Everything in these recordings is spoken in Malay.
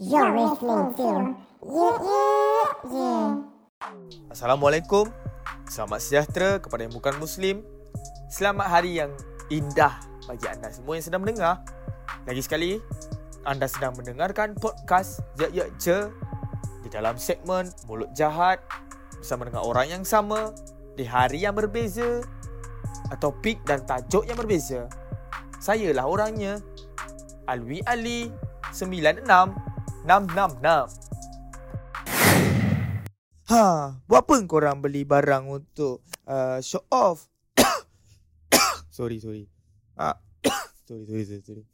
You're listening to Yeah Yeah Yeah. Assalamualaikum. Selamat sejahtera kepada yang bukan Muslim. Selamat hari yang indah bagi anda semua yang sedang mendengar. Lagi sekali Anda sedang mendengarkan podcast Ya Ya Je Di dalam segmen Mulut Jahat Bersama dengan orang yang sama Di hari yang berbeza Topik dan tajuk yang berbeza. Sayalah orangnya Alwi Ali 96 666 Ha, buat apa korang beli barang untuk uh, show off? sorry, sorry. Ha, sorry, sorry, sorry, sorry.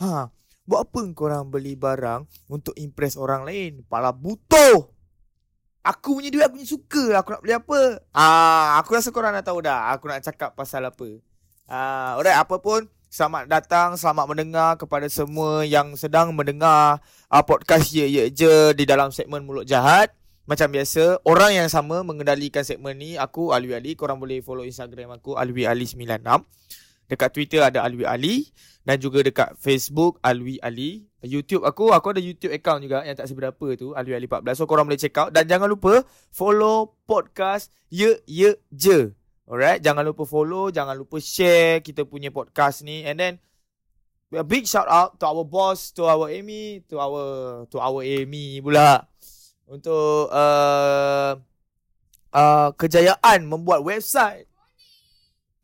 Ha, buat apa korang beli barang untuk impress orang lain? Pala butuh. Aku punya duit, aku punya suka. Aku nak beli apa? Ah, aku rasa korang dah tahu dah. Aku nak cakap pasal apa. Ah, alright, apa pun. Selamat datang, selamat mendengar kepada semua yang sedang mendengar uh, podcast Ye Ye Je di dalam segmen Mulut Jahat. Macam biasa, orang yang sama mengendalikan segmen ni, aku Alwi Ali. Korang boleh follow Instagram aku Alwi Ali 96. Dekat Twitter ada Alwi Ali dan juga dekat Facebook Alwi Ali. YouTube aku, aku ada YouTube account juga yang tak seberapa tu, Alwi Ali 14. So korang boleh check out dan jangan lupa follow podcast Ye Ye Je. Alright, jangan lupa follow, jangan lupa share kita punya podcast ni and then a big shout out to our boss, to our Amy, to our to our Amy pula untuk uh, uh, kejayaan membuat website.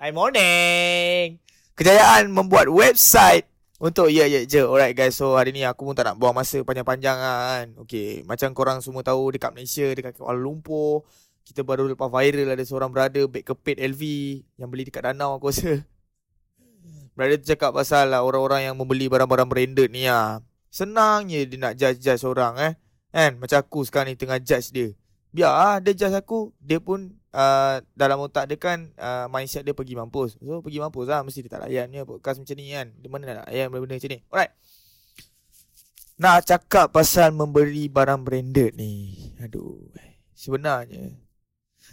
Hi morning. Kejayaan membuat website untuk ya ya je. Alright guys. So hari ni aku pun tak nak buang masa panjang-panjang kan. Okay. Macam korang semua tahu dekat Malaysia, dekat Kuala Lumpur. Kita baru lepas viral ada seorang brother back kepit LV yang beli dekat danau aku rasa. Brother tu cakap pasal lah orang-orang yang membeli barang-barang branded ni lah. Senang je dia nak judge-judge orang eh. Kan macam aku sekarang ni tengah judge dia. Biar ah dia judge aku, dia pun uh, dalam otak dia kan uh, mindset dia pergi mampus. So pergi mampus lah mesti dia tak layan ni podcast macam ni kan. Di mana nak layan benda-benda macam ni. Alright. Nak cakap pasal memberi barang branded ni. Aduh. Sebenarnya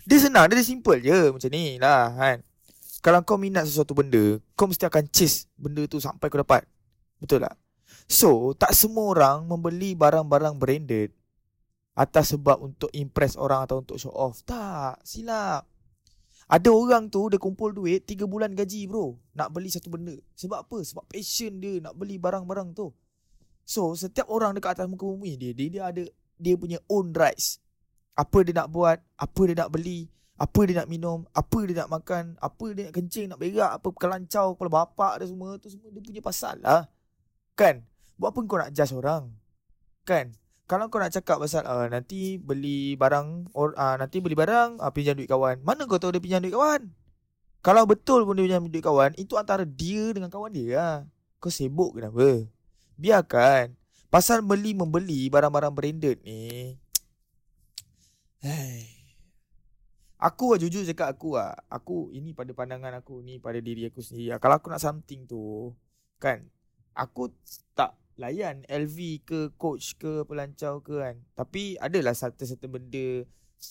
dia senang, dia simple je macam ni lah kan. Kalau kau minat sesuatu benda, kau mesti akan chase benda tu sampai kau dapat. Betul tak? So, tak semua orang membeli barang-barang branded atas sebab untuk impress orang atau untuk show off. Tak, silap. Ada orang tu dia kumpul duit 3 bulan gaji bro nak beli satu benda. Sebab apa? Sebab passion dia nak beli barang-barang tu. So, setiap orang dekat atas muka bumi dia, dia, dia ada dia punya own rights. Apa dia nak buat, apa dia nak beli, apa dia nak minum, apa dia nak makan, apa dia nak kencing, nak berak, apa kelancau, kepala bapak dia semua tu semua dia punya pasal lah. Kan? Buat apa kau nak judge orang? Kan? Kalau kau nak cakap pasal uh, nanti beli barang or uh, nanti beli barang uh, pinjam duit kawan. Mana kau tahu dia pinjam duit kawan? Kalau betul pun dia pinjam duit kawan, itu antara dia dengan kawan dia lah. Kau sibuk kenapa? Biarkan. Pasal beli membeli barang-barang branded ni. Aku lah jujur cakap aku lah. Aku ini pada pandangan aku ni pada diri aku sendiri. Lah. Kalau aku nak something tu kan aku tak layan LV ke Coach ke pelancau ke kan. Tapi adalah satu-satu benda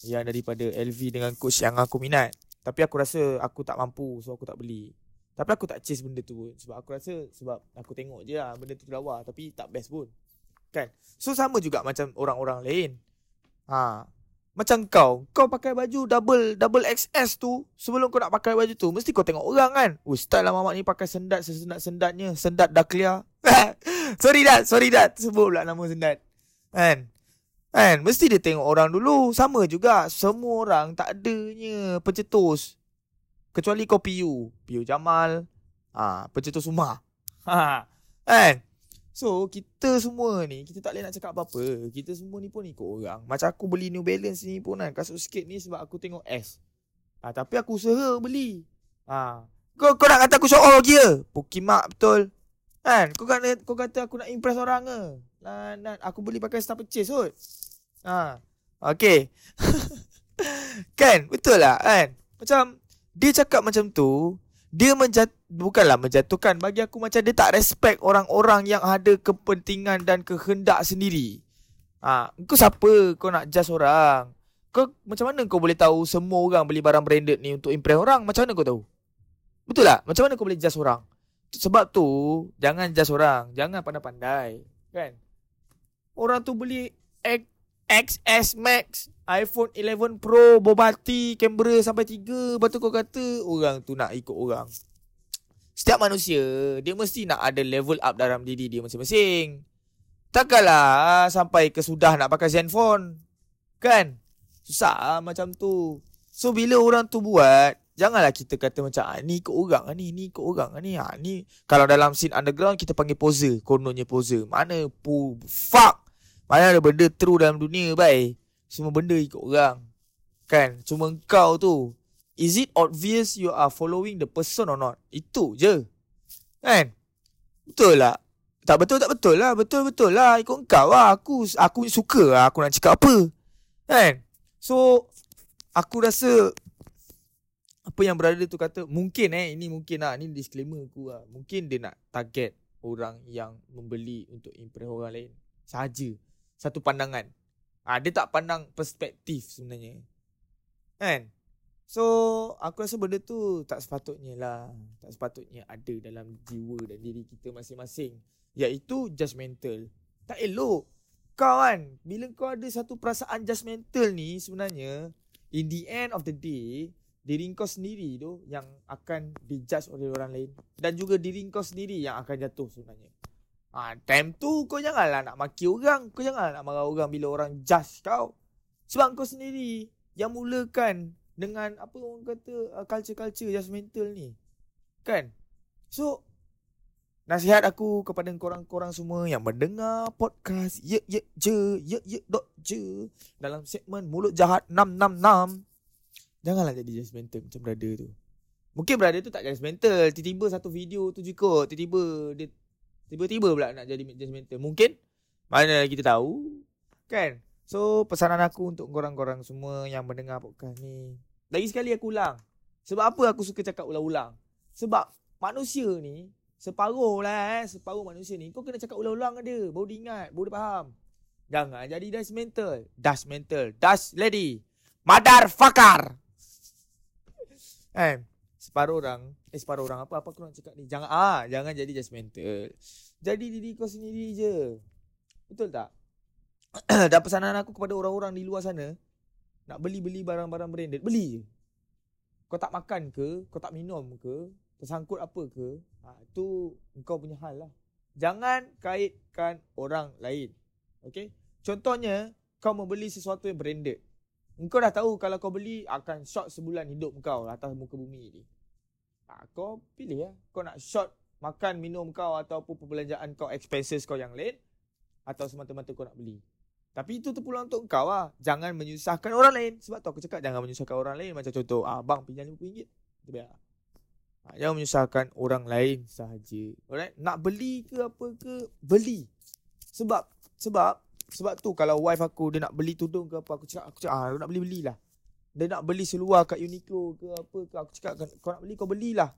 yang daripada LV dengan Coach yang aku minat. Tapi aku rasa aku tak mampu so aku tak beli. Tapi aku tak chase benda tu pun sebab aku rasa sebab aku tengok je lah benda tu lawa tapi tak best pun. Kan? So sama juga macam orang-orang lain. Ha, macam kau, kau pakai baju double double XS tu, sebelum kau nak pakai baju tu, mesti kau tengok orang kan. Ustaz lah mamak ni pakai sendat sesendat-sendatnya, sendat dah clear. sorry dat, sorry dat, sebut pula nama sendat. Kan? Kan? Mesti dia tengok orang dulu. Sama juga, semua orang tak adanya pencetus. Kecuali kau PU. PU Jamal. Ah, ha, pencetus rumah. Ha, kan? So kita semua ni Kita tak boleh nak cakap apa-apa. Kita semua ni pun ikut orang. Macam aku beli New Balance ni pun kan Kasut sikit ni sebab aku tengok S. Ha, Tapi aku usaha beli. Ha. Kau, kau nak kata aku show off je Pukimak betul. Kan? Kau kata, kau kata aku nak impress orang ke? Nah, nah, Aku beli pakai star purchase kot ha. Okay Kan? Betul lah kan? Macam Dia cakap macam tu dia menjat bukanlah menjatuhkan bagi aku macam dia tak respect orang-orang yang ada kepentingan dan kehendak sendiri. Ha, kau siapa kau nak judge orang? Kau macam mana kau boleh tahu semua orang beli barang branded ni untuk impress orang? Macam mana kau tahu? Betul tak? Macam mana kau boleh judge orang? Sebab tu jangan judge orang, jangan pandai-pandai, kan? Orang tu beli X, XS Max, iPhone 11 Pro, bobati, kamera sampai 3. Lepas tu kau kata orang tu nak ikut orang. Setiap manusia, dia mesti nak ada level up dalam diri dia masing-masing. Takkanlah sampai ke sudah nak pakai Zenfone. Kan? Susah lah macam tu. So bila orang tu buat, janganlah kita kata macam ah, ni ikut orang ah, ni, ni ikut orang ah, ni. Ah, ni kalau dalam scene underground kita panggil poser, kononnya poser. Mana pu fuck. Mana ada benda true dalam dunia, bye. Semua benda ikut orang. Kan? Cuma kau tu. Is it obvious you are following the person or not? Itu je. Kan? Betul lah. Tak betul tak betul lah. Betul betul lah. Ikut kau lah. Aku aku suka lah Aku nak cakap apa. Kan? So Aku rasa Apa yang berada tu kata Mungkin eh Ini mungkin lah. Ini disclaimer aku lah. Mungkin dia nak target Orang yang membeli Untuk impress orang lain. Saja Satu pandangan. Ha, Dia tak pandang perspektif sebenarnya. Kan So aku rasa benda tu tak sepatutnya lah. Tak sepatutnya ada dalam jiwa dan diri kita masing-masing. Iaitu judgmental Tak elok. Kau kan Bila kau ada satu perasaan judgmental ni Sebenarnya In the end of the day Diri kau sendiri tu Yang akan dijudge oleh orang lain. Dan juga diri kau sendiri Yang akan jatuh sebenarnya. Ha, Time tu kau janganlah nak maki orang. Kau janganlah nak marah orang Bila orang judge kau. Sebab kau sendiri Yang mulakan Dengan apa orang kata uh, Culture-culture judgmental ni. Kan? So Nasihat aku kepada korang-korang semua yang mendengar podcast Ye Ye Je Ye Ye Dot Je Dalam segmen Mulut Jahat 666 Janganlah jadi judgmental macam brother tu. Mungkin brother tu tak judgmental. Tiba-tiba satu video tu je kot. Tiba-tiba dia Tiba-tiba pula nak jadi judgmental. Mungkin Mana kita tahu. Kan? So pesanan aku untuk korang-korang semua yang mendengar podcast ni Lagi sekali aku ulang Sebab apa aku suka cakap ulang-ulang Sebab manusia ni Separuh lah eh. Separuh manusia ni. Kau kena cakap ulang-ulang dia. Baru dia ingat. Baru dia faham. Jangan jadi dash mental. Dash mental. Dash lady. Madar fakar. Eh. Separuh orang. Eh separuh orang. Apa apa aku nak cakap ni. Jangan ah, Jangan jadi dash mental. Jadi diri kau sendiri je. Betul tak? Dan pesanan aku kepada orang-orang di luar sana. Nak beli-beli barang-barang branded. Beli je. Kau tak makan ke? Kau tak minum ke? tersangkut apa ke, ha, tu engkau punya hal lah. Jangan kaitkan orang lain. Okay? Contohnya, kau membeli sesuatu yang branded. Engkau dah tahu kalau kau beli akan short sebulan hidup kau atas muka bumi ni. Ha, kau pilih ya. Kau nak short makan, minum kau ataupun perbelanjaan kau, expenses kau yang lain. Atau semata-mata kau nak beli. Tapi itu tu pula untuk kau lah. Jangan menyusahkan orang lain. Sebab tu aku cakap jangan menyusahkan orang lain. Macam contoh, ah, bang pinjam RM50. Itu biar. Ha, jangan menyusahkan orang lain sahaja. Alright? Nak beli ke apa ke, beli. Sebab sebab sebab tu kalau wife aku dia nak beli tudung ke apa aku cakap aku cakap ah nak beli belilah. Dia nak beli seluar kat Uniqlo ke apa ke aku cakap kau nak beli kau belilah.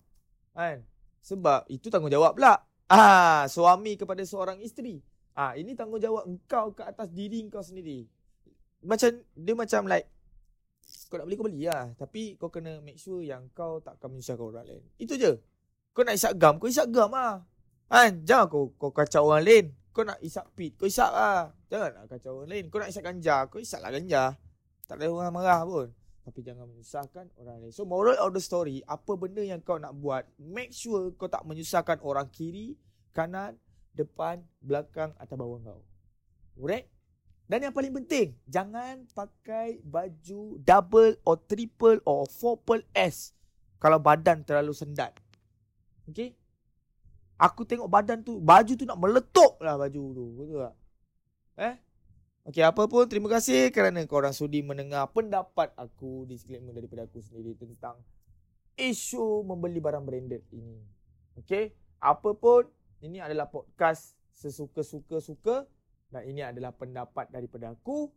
Kan? Sebab itu tanggungjawab pula. Ah, suami kepada seorang isteri. Ah, ini tanggungjawab engkau ke atas diri engkau sendiri. Macam dia macam like kau nak beli kau beli lah Tapi kau kena make sure yang kau tak akan menyusahkan orang lain. Itu je. Kau nak isap gam, kau isap gam lah. Kan? Jangan kau, kau kacau orang lain. Kau nak isap pit, kau isap lah. Jangan nak kacau orang lain. Kau nak isap ganja, kau isap lah ganja. Tak ada orang marah pun. Tapi jangan menyusahkan orang lain. So moral of the story Apa benda yang kau nak buat Make sure kau tak menyusahkan orang kiri Kanan Depan Belakang Atau bawah kau Alright? Dan yang paling penting, jangan pakai baju double or triple or triple S kalau badan terlalu sendat. Okay? Aku tengok badan tu, baju tu nak meletup lah baju tu. Betul tak? Eh? Okay, apa pun terima kasih kerana korang sudi mendengar pendapat aku, disclaimer daripada aku sendiri tentang isu membeli barang branded ini. Okay? Apa pun, ini adalah podcast sesuka-suka-suka. Dan ini adalah pendapat daripada aku.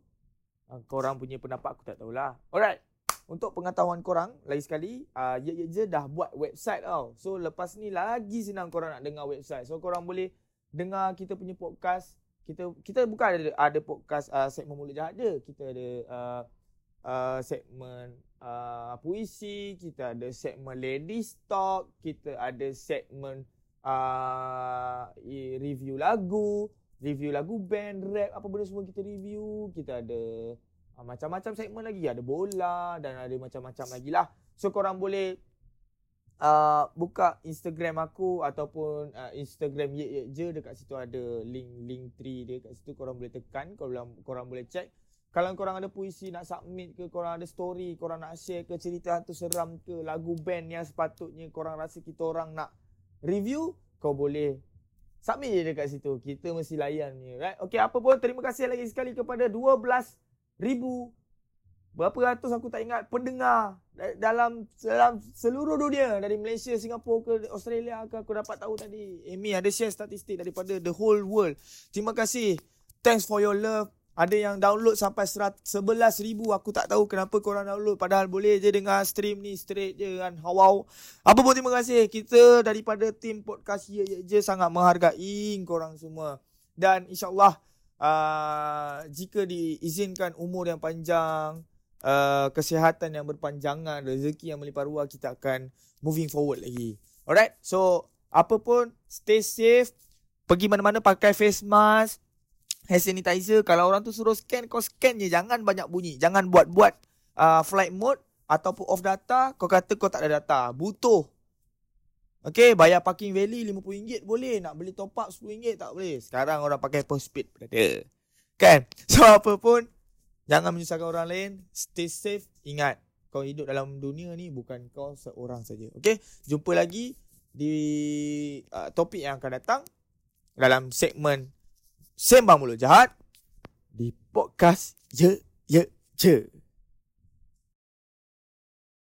Korang punya pendapat aku tak tahulah. Alright. Untuk pengetahuan korang, lagi sekali, uh, Ye Ye Je dah buat website tau. So lepas ni lagi senang korang nak dengar website. So korang boleh dengar kita punya podcast. Kita kita bukan ada ada podcast uh, segmen mulut jahat je. Kita ada uh, uh, segmen uh, puisi, kita ada segmen ladies talk, kita ada segmen uh, review lagu. review lagu band, rap, apa benda semua kita review. Kita ada uh, macam-macam segmen lagi. Ada bola dan ada macam-macam lagi lah. So korang boleh uh, buka Instagram aku ataupun uh, Instagram Ye Ye Je dekat situ ada link link tree dia kat situ korang boleh tekan korang korang boleh check kalau korang ada puisi nak submit ke korang ada story korang nak share ke cerita hantu seram ke lagu band yang sepatutnya korang rasa kita orang nak review kau boleh submit je dekat situ kita mesti layan ni right okey apa pun terima kasih lagi sekali kepada 12000 berapa ratus aku tak ingat pendengar dalam dalam seluruh dunia dari Malaysia, Singapura ke Australia ke aku dapat tahu tadi. Amy ada share statistik daripada the whole world. Terima kasih. Thanks for your love. Ada yang download sampai 11 ribu. Aku tak tahu kenapa korang download. Padahal boleh je dengar stream ni straight je kan. Wow. Apa pun terima kasih. Kita daripada tim podcast Ye Ye Je sangat menghargai korang semua. Dan insyaAllah uh, jika diizinkan umur yang panjang, uh, kesihatan yang berpanjangan, rezeki yang melimpah ruah, kita akan moving forward lagi. Alright, so apa pun stay safe, pergi mana-mana pakai face mask, hand sanitizer. Kalau orang tu suruh scan, kau scan je, jangan banyak bunyi, jangan buat-buat uh, flight mode ataupun off data, kau kata kau tak ada data. Butuh. Okay, bayar parking value RM50 boleh. Nak beli top up RM10 tak boleh. Sekarang orang pakai postpaid, brother. Kan? So, apa pun, Jangan menyusahkan orang lain. Stay safe. Ingat, kau hidup dalam dunia ni bukan kau seorang saja. Okay? Jumpa lagi di uh, topik yang akan datang dalam segmen Sembang Mulut Jahat di podcast Ye Ye Je.